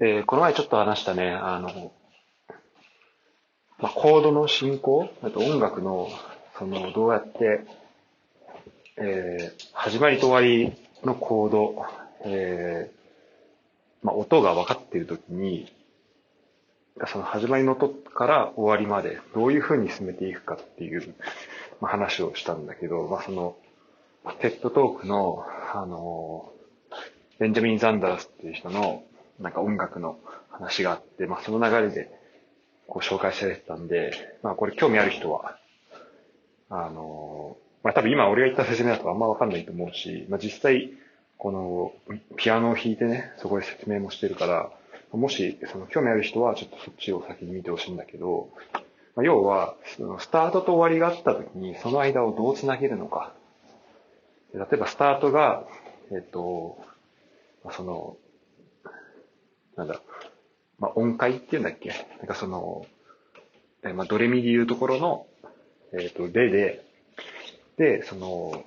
えー、この前ちょっと話したね、あの、まあ、コードの進行、あと音楽の、その、どうやって、えー、始まりと終わりのコード、えー、まあ、音が分かっているときに、その始まりの音から終わりまでどういうふうに進めていくかっていう、まあ、話をしたんだけど、まあ、その、テッドトークの、あの、ベンジャミン・ザンダースっていう人の、なんか音楽の話があって、まあ、その流れで、こう紹介されてたんで、まあ、これ興味ある人は、あの、まあ、多分今俺が言った説明だとあんまわかんないと思うし、まあ、実際、この、ピアノを弾いてね、そこで説明もしてるから、もし、その興味ある人はちょっとそっちを先に見てほしいんだけど、まあ、要は、そのスタートと終わりがあった時に、その間をどう繋げるのか。例えばスタートが、えっと、その、なんだ、まあ、音階っていうんだっけ？なんかその、えまあ、ドレミで言うところの、えっ、と、レで、で、その、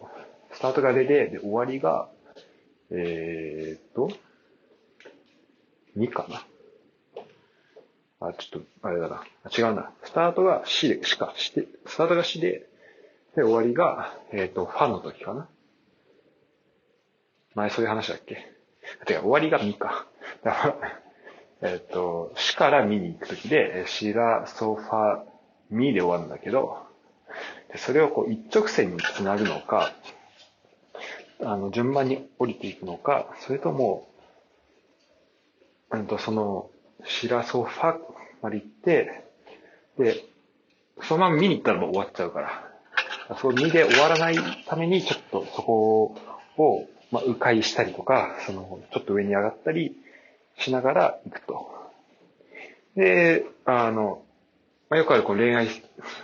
スタートがレで、で、終わりが、えっ、と、2かな？あ、ちょっと、あれだな。違うな。スタートが死で、しか、して、スタートが死で、で、終わりが、えっ、と、ファの時かな？前そういう話だっけ？てか、終わりがミか。だから、えっ、と、死からミに行くときで、シラ、ソファ、ミで終わるんだけど、それをこう一直線につなぐのか、あの、順番に降りていくのか、それとも、うんと、その、シラ、ソファまで行って、で、そのまま見に行ったらもう終わっちゃうから、そう、見で終わらないために、ちょっとそこを、まあ、迂回したりとか、その、ちょっと上に上がったりしながら行くと。で、あの、まあ、よくあるこう恋愛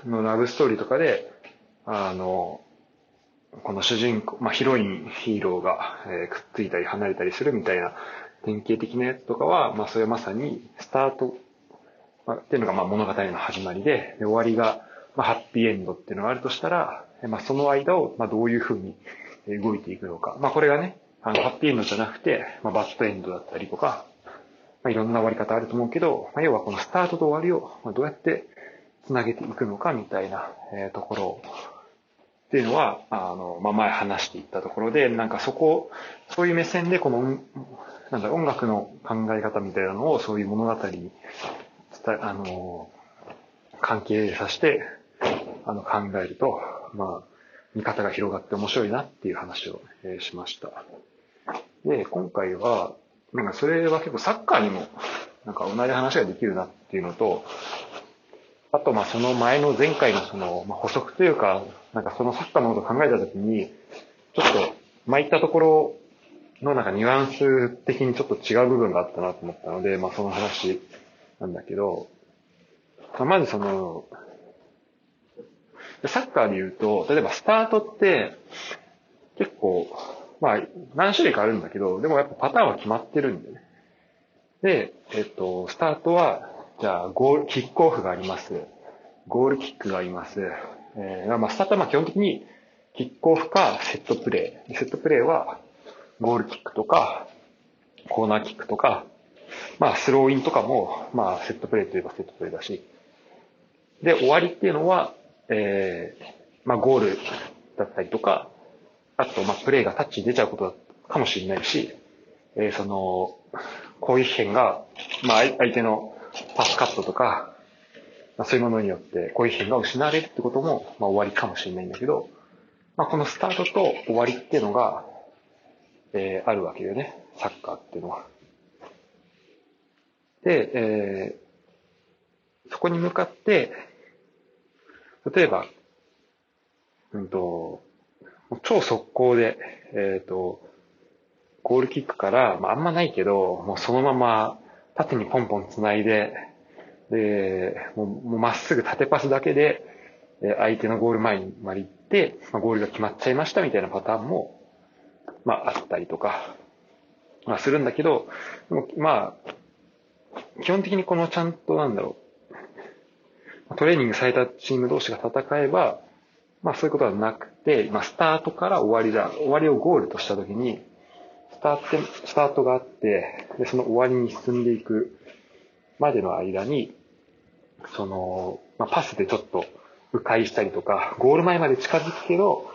のラブストーリーとかで、あの、この主人公、まあ、ヒロイン、ヒーローが、えー、くっついたり離れたりするみたいな典型的なやつとかは、まあ、それはまさにスタート、まあ、っていうのがまあ物語の始まりで、で終わりが、まあ、ハッピーエンドっていうのがあるとしたら、まあ、その間を、まあ、どういうふうに動いていくのか。まあこれがね、あの、ハッピーエンドじゃなくて、まあバッドエンドだったりとか、まあいろんな終わり方あると思うけど、まあ要はこのスタートと終わりを、まあ、どうやって繋げていくのかみたいな、えー、ところっていうのは、あの、まあ前話していったところで、なんかそこ、そういう目線でこの、なんだ、音楽の考え方みたいなのをそういう物語に伝え、あの、関係させて、あの、考えると、まあ、見方が広がって面白いなっていう話を、えしました。で、今回は、なんかそれは結構サッカーにもなんか同じ話ができるなっていうのと、あとまあその前の前回のその、ま、補足というか、なんかそのサッカーのことを考えたときに、ちょっと巻いたところのなんかニュアンス的にちょっと違う部分があったなと思ったので、まあその話なんだけど、まあ、まずその、サッカーで言うと、例えばスタートって、結構、まあ、何種類かあるんだけど、でもやっぱパターンは決まってるんでね。で、えっと、スタートは、じゃあ、ゴール、キックオフがあります。ゴールキックがあります。えー、まあ、スタートはまあ基本的に、キックオフかセットプレイ。セットプレイは、ゴールキックとか、コーナーキックとか、まあ、スローインとかも、まあ、セットプレイといえばセットプレイだし。で、終わりっていうのは、えー、まあ、ゴールだったりとか、あと、まあ、プレイがタッチに出ちゃうことかもしれないし、えー、その、攻撃権が、まあ、相手のパスカットとか、まあ、そういうものによって攻撃権が失われるってことも、まあ、終わりかもしれないんだけど、まあ、このスタートと終わりっていうのが、えー、あるわけよね。サッカーっていうのは。で、えー、そこに向かって、例えば、うんと、超速攻で、えっ、ー、と、ゴールキックから、まあ、あんまないけど、もうそのまま縦にポンポン繋いで、で、もうまっすぐ縦パスだけで、相手のゴール前にまで行って、まあ、ゴールが決まっちゃいましたみたいなパターンも、まあ、あったりとか、まあ、するんだけど、まあ、基本的にこのちゃんとなんだろう、トレーニングされたチーム同士が戦えば、まあそういうことはなくて、まあスタートから終わりだ。終わりをゴールとしたときに、スタート、スタートがあって、で、その終わりに進んでいくまでの間に、その、まあ、パスでちょっと迂回したりとか、ゴール前まで近づくけど、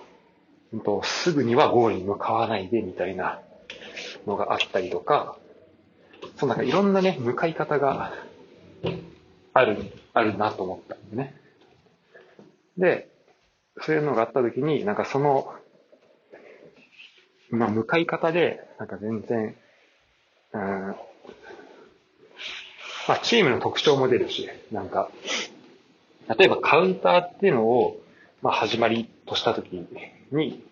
うんと、すぐにはゴールに向かわないでみたいなのがあったりとか、そうなんかいろんなね、向かい方がある、あるなと思ったんでね。で、そういうのがあった時に、なんかその、まあ、向かい方で、なんか全然、うん、まあ、チームの特徴も出るし、なんか、例えばカウンターっていうのを、まあ、始まりとした時に、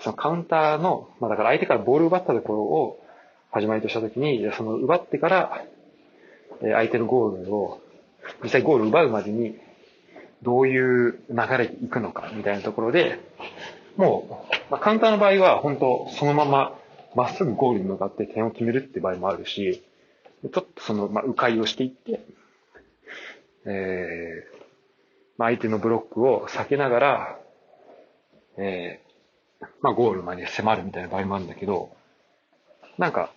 そのカウンターの、まあ、だから相手からボールを奪ったところを始まりとした時に、その奪ってから、え相手のゴールを、実際ゴールを奪うまでに、どういう流れで行くのか、みたいなところで、もう、まあ、カウンターの場合は、本当そのまま、まっすぐゴールに向かって点を決めるって場合もあるし、ちょっとその、まあ、迂回をしていって、えー、まあ、相手のブロックを避けながら、えー、まあ、ゴールまで迫るみたいな場合もあるんだけど、なんか、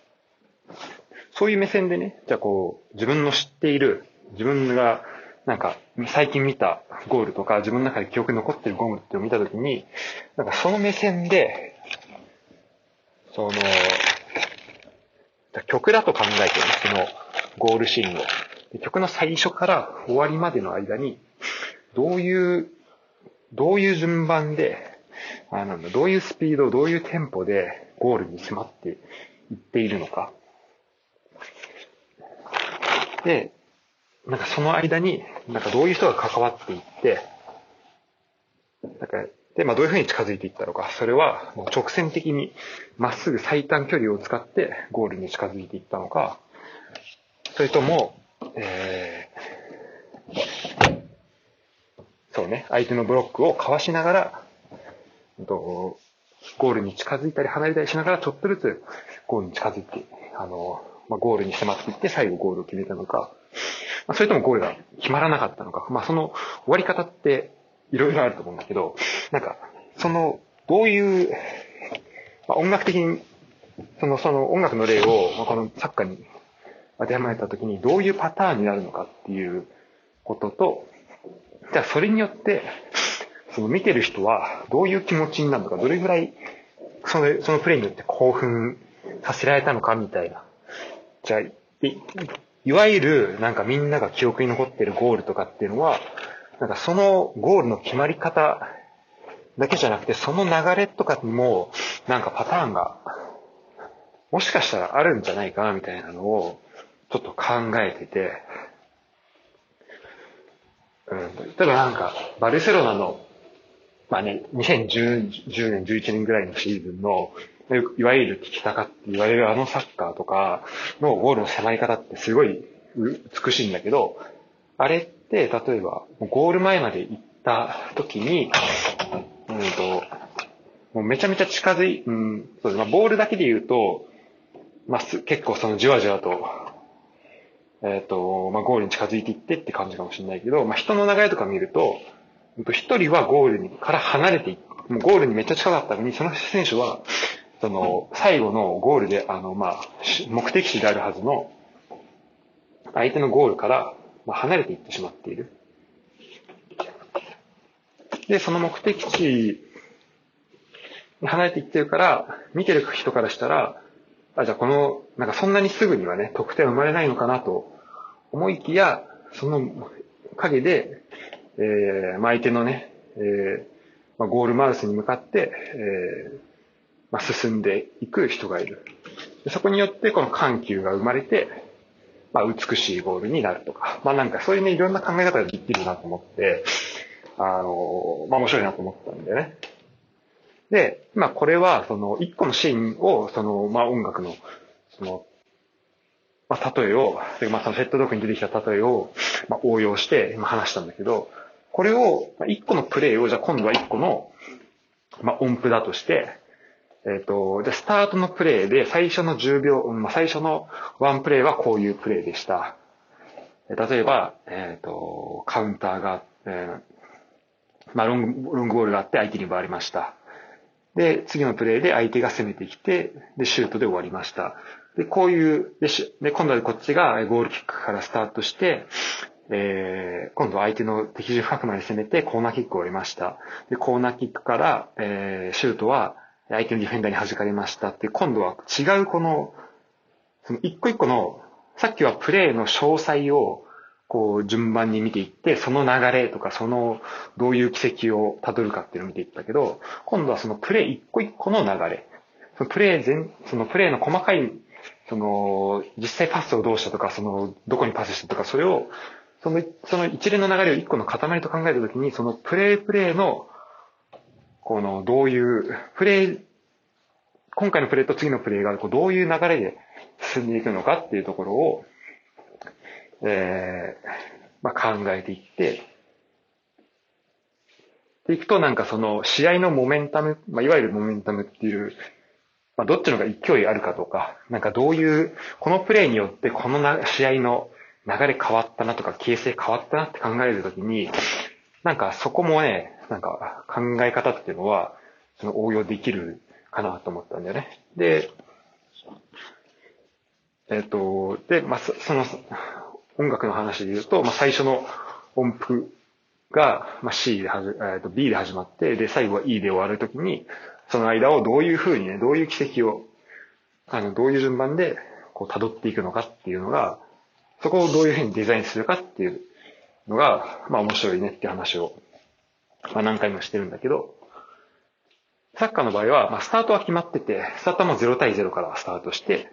そういう目線でね、じゃあこう、自分の知っている、自分が、なんか、最近見たゴールとか、自分の中で記憶に残ってるゴールってを見たときに、なんかその目線で、その、曲だと考えてね、そのゴールシーンを。曲の最初から終わりまでの間に、どういう、どういう順番で、あなんだ、どういうスピード、どういうテンポでゴールに迫っていっているのか。で、なんかその間に、なんかどういう人が関わっていって、なんか、で、まあどういうふうに近づいていったのか。それは、もう直線的にまっすぐ最短距離を使ってゴールに近づいていったのか、それとも、えー、そうね、相手のブロックをかわしながら、とゴールに近づいたり離れたりしながらちょっとずつゴールに近づいて、あの、まあ、ゴールに迫っていって最後ゴールを決めたのか、まあ、それともゴールが決まらなかったのか、まあ、その終わり方っていろいろあると思うんだけど、なんか、その、どういう、まあ、音楽的に、その、その音楽の例を、まあ、このサッカーに当てはまれたときにどういうパターンになるのかっていうことと、じゃあそれによって、その見てる人はどういう気持ちになるのか、どれぐらいそのそのプレイによって興奮させられたのかみたいな。じゃあ、いわゆるなんかみんなが記憶に残ってるゴールとかっていうのは、なんかそのゴールの決まり方だけじゃなくて、その流れとかにもなんかパターンがもしかしたらあるんじゃないかなみたいなのをちょっと考えてて、うん、例えばなんか、バルセロナのまあね、2010年、11年ぐらいのシーズンの、いわゆるティキタカって言われるあのサッカーとかのゴールの迫り方ってすごい美しいんだけど、あれって例えばゴール前まで行った時に、うんと、もうめちゃめちゃ近づい、うん、そうです。まあ、ボールだけで言うと、まあ、結構そのじわじわと、えっ、ー、と、まあ、ゴールに近づいていってって感じかもしれないけど、まあ、人の流れとか見ると、一人はゴールにから離れていっもうゴールにめっちゃ近かったのに、その選手は、その、最後のゴールで、あの、まあ、目的地であるはずの、相手のゴールから、まあ、離れていってしまっている。で、その目的地に離れていってるから、見てる人からしたら、あ、じゃあこの、なんかそんなにすぐにはね、得点生まれないのかなと思いきや、その影で、えー、まあ、相手のね、えー、まあ、ゴールマウスに向かって、えー、まあ、進んでいく人がいる。そこによってこの緩急が生まれて、まあ、美しいゴールになるとか、まあなんかそういうね、いろんな考え方ができるなと思って、あの、まあ面白いなと思ったんでね。で、まあこれは、その、一個のシーンを、その、まあ音楽の、その、まあ例えを、まあそのセットドッグに出てきた例えを、まあ応用して今話したんだけど、これを、一個のプレイを、じゃあ今度は一個の、まあ、音符だとして、えっ、ー、と、じゃスタートのプレイで最初の10秒、まあ、最初のワンプレイはこういうプレイでした。例えば、えっ、ー、と、カウンターが、えー、まあ、ロング、ロングボールがあって相手に奪われました。で、次のプレイで相手が攻めてきて、で、シュートで終わりました。で、こういうでし、で、今度はこっちがゴールキックからスタートして、えー、今度は相手の敵陣深くまで攻めてコーナーキックを得ました。で、コーナーキックから、えー、シュートは相手のディフェンダーに弾かれましたって、今度は違うこの、その一個一個の、さっきはプレーの詳細を、こう順番に見ていって、その流れとか、そのどういう軌跡を辿るかっていうのを見ていったけど、今度はそのプレー一個一個の流れ。そのプレー全、そのプレーの細かい、その、実際パスをどうしたとか、その、どこにパスしたとか、それを、その、その一連の流れを一個の塊と考えたときに、そのプレープレーの、この、どういう、プレー、今回のプレーと次のプレーが、こうどういう流れで進んでいくのかっていうところを、えー、まあ、考えていって、でいくとなんかその試合のモメンタム、まあ、いわゆるモメンタムっていう、まあ、どっちのが勢いあるかとか、なんかどういう、このプレーによってこのな試合の流れ変わったなとか、形勢変わったなって考えるときに、なんかそこもね、なんか考え方っていうのは、その応用できるかなと思ったんだよね。で、えっ、ー、と、で、まあ、その、音楽の話で言うと、まあ、最初の音符が、まあ、C ではじ、えー、と B で始まって、で、最後は E で終わるときに、その間をどういうふうにね、どういう軌跡を、あの、どういう順番で、こう、辿っていくのかっていうのが、そこをどういうふうにデザインするかっていうのが、まあ面白いねって話を、まあ何回もしてるんだけど、サッカーの場合は、まあスタートは決まってて、スタートも0対0からスタートして、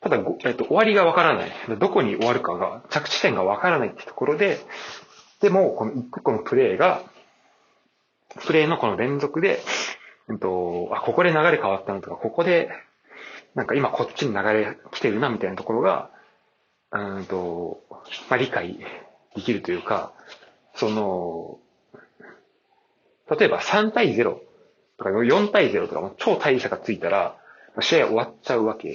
ただ、えっと、終わりがわからない。どこに終わるかが、着地点がわからないってところで、でも、この一個のプレーが、プレーのこの連続で、えっと、あ、ここで流れ変わったなとか、ここで、なんか今こっちに流れ来てるなみたいなところが、うんと、まあ、理解できるというか、その、例えば3対0とか4対0とか超大差がついたら、試合終わっちゃうわけ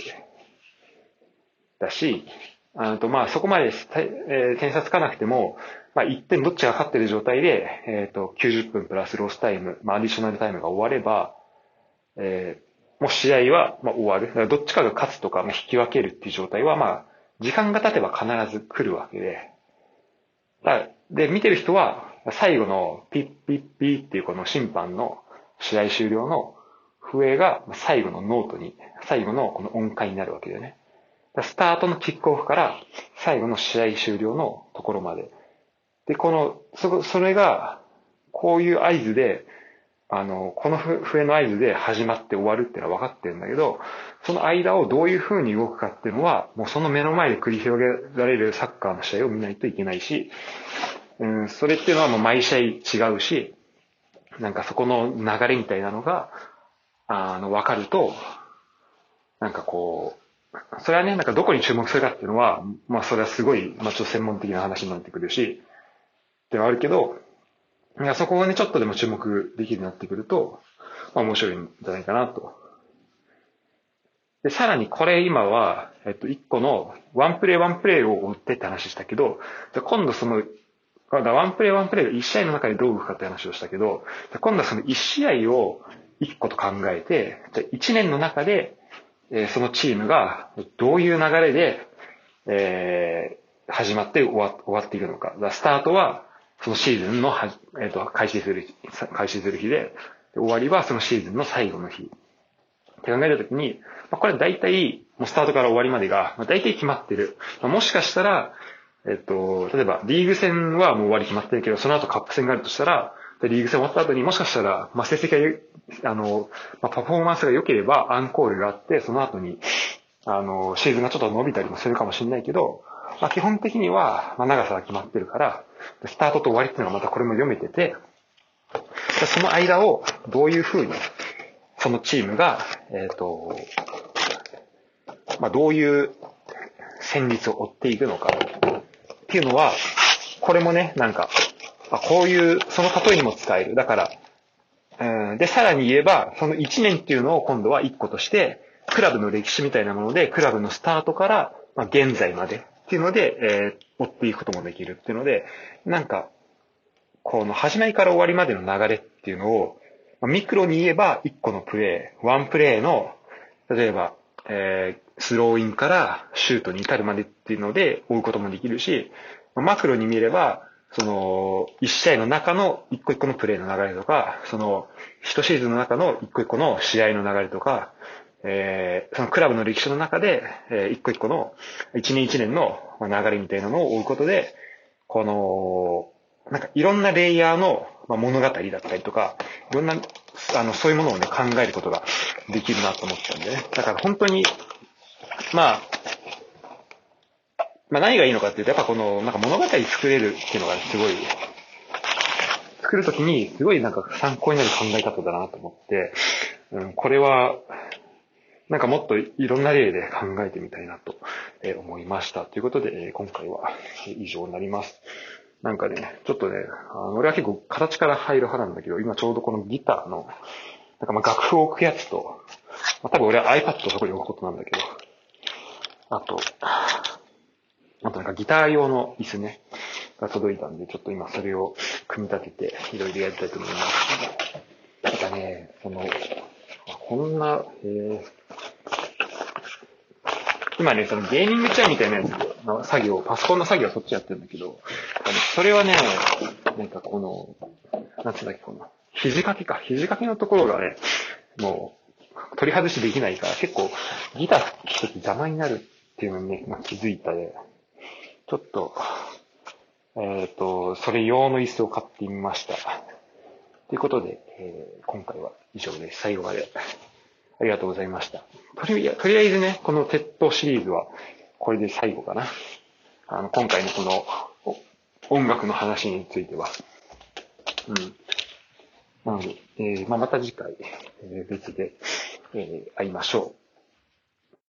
だし、あとまあそこまで、点差つかなくても、まあ1点どっちが勝ってる状態で、えっ、ー、と90分プラスロスタイム、まあアディショナルタイムが終われば、えー、もう試合はまあ終わる。どっちかが勝つとか、引き分けるっていう状態はまあ時間が経てば必ず来るわけで、で、見てる人は、最後のピッピッピッっていうこの審判の試合終了の笛が最後のノートに、最後のこの音階になるわけだよね。スタートのキックオフから最後の試合終了のところまで。で、この、そ、それが、こういう合図で、あの、この笛の合図で始まって終わるっていうのは分かってるんだけど、その間をどういう風に動くかっていうのは、もうその目の前で繰り広げられるサッカーの試合を見ないといけないし、うん、それっていうのはもう毎試合違うし、なんかそこの流れみたいなのが、あの、分かると、なんかこう、それはね、なんかどこに注目するかっていうのは、まあそれはすごい、まあちょっと専門的な話になってくるし、ではあるけど、いやそこをね、ちょっとでも注目できるようになってくると、まあ面白いんじゃないかなと。で、さらにこれ今は、えっと、一個のワンプレイワンプレイを追ってって話したけど、じゃ今度その、ワンプレイワンプレイが一試合の中でどう動くかって話をしたけど、今度はその一試合を一個と考えて、じゃ一年の中で、え、そのチームがどういう流れで、えー、始まって終わ終わっていくのか。スタートはそのシーズンのは、え、ー、と、開始する、開始する日で、で終わりはそのシーズンの最後の日。って考えるときに、まあ、これは大体、もうスタートから終わりまでが、まあ、大体決まってる。まあ、もしかしたら、えっと、例えば、リーグ戦はもう終わり決まってるけど、その後カップ戦があるとしたら、でリーグ戦終わった後にもしかしたら、まあ、成績が、あの、まあ、パフォーマンスが良ければアンコールがあって、その後に、あの、シーズンがちょっと伸びたりもするかもしれないけど、まあ、基本的には、まあ、長さが決まってるから、スタートと終わりっていうのがまたこれも読めてて、その間をどういうふうに、そのチームが、えっ、ー、と、まあ、どういう戦術を追っていくのかっていうのは、これもね、なんか、あこういう、その例えにも使える。だから、うん、で、さらに言えば、その1年っていうのを今度は1個として、クラブの歴史みたいなもので、クラブのスタートから、まあ、現在までっていうので、えー、追っていくこともできるっていうので、なんか、この始まりから終わりまでの流れっていうのを、まあ、ミクロに言えば1個のプレイ、ワンプレイの、例えば、えー、スローインからシュートに至るまでっていうので追うこともできるし、マクロに見れば、その、一試合の中の一個一個のプレーの流れとか、その、一シーズンの中の一個一個の試合の流れとか、えー、そのクラブの歴史の中で、えー、一個一個の、一年一年の流れみたいなのを追うことで、この、なんかいろんなレイヤーの物語だったりとか、いろんな、あの、そういうものをね、考えることができるなと思ったんでね。だから本当に、まあ、まあ何がいいのかっていうと、やっぱこの、なんか物語作れるっていうのがすごい、作るときにすごいなんか参考になる考え方だなと思って、うん、これは、なんかもっといろんな例で考えてみたいなと思いました。ということで、今回は以上になります。なんかね、ちょっとね、あの俺は結構形から入る派なんだけど、今ちょうどこのギターの、なんかまあ楽譜を置くやつと、まあ、多分俺は iPad をそこに置くことなんだけど、あと、あとなんかギター用の椅子ね、が届いたんで、ちょっと今それを組み立てていろいろやりたいと思います。なんかね、その、こんな、えー、今ね、そのゲーミングチェアみたいなやつの作業、パソコンの作業はそっちやってるんだけど、それはね、なんかこの、なんつうんだっけ、この、肘掛けか、肘掛けのところがね、もう、取り外しできないから、結構、ギター吹くとき邪魔になるっていうのにね、まあ、気づいたで、ちょっと、えっ、ー、と、それ用の椅子を買ってみました。ということで、えー、今回は以上です。最後までありがとうございました。とりとりあえずね、この鉄塔シリーズはこれで最後かな。あの、今回のこの音楽の話については。うん。なので、えー、まあ、また次回、えー、別で、えー、会いましょう。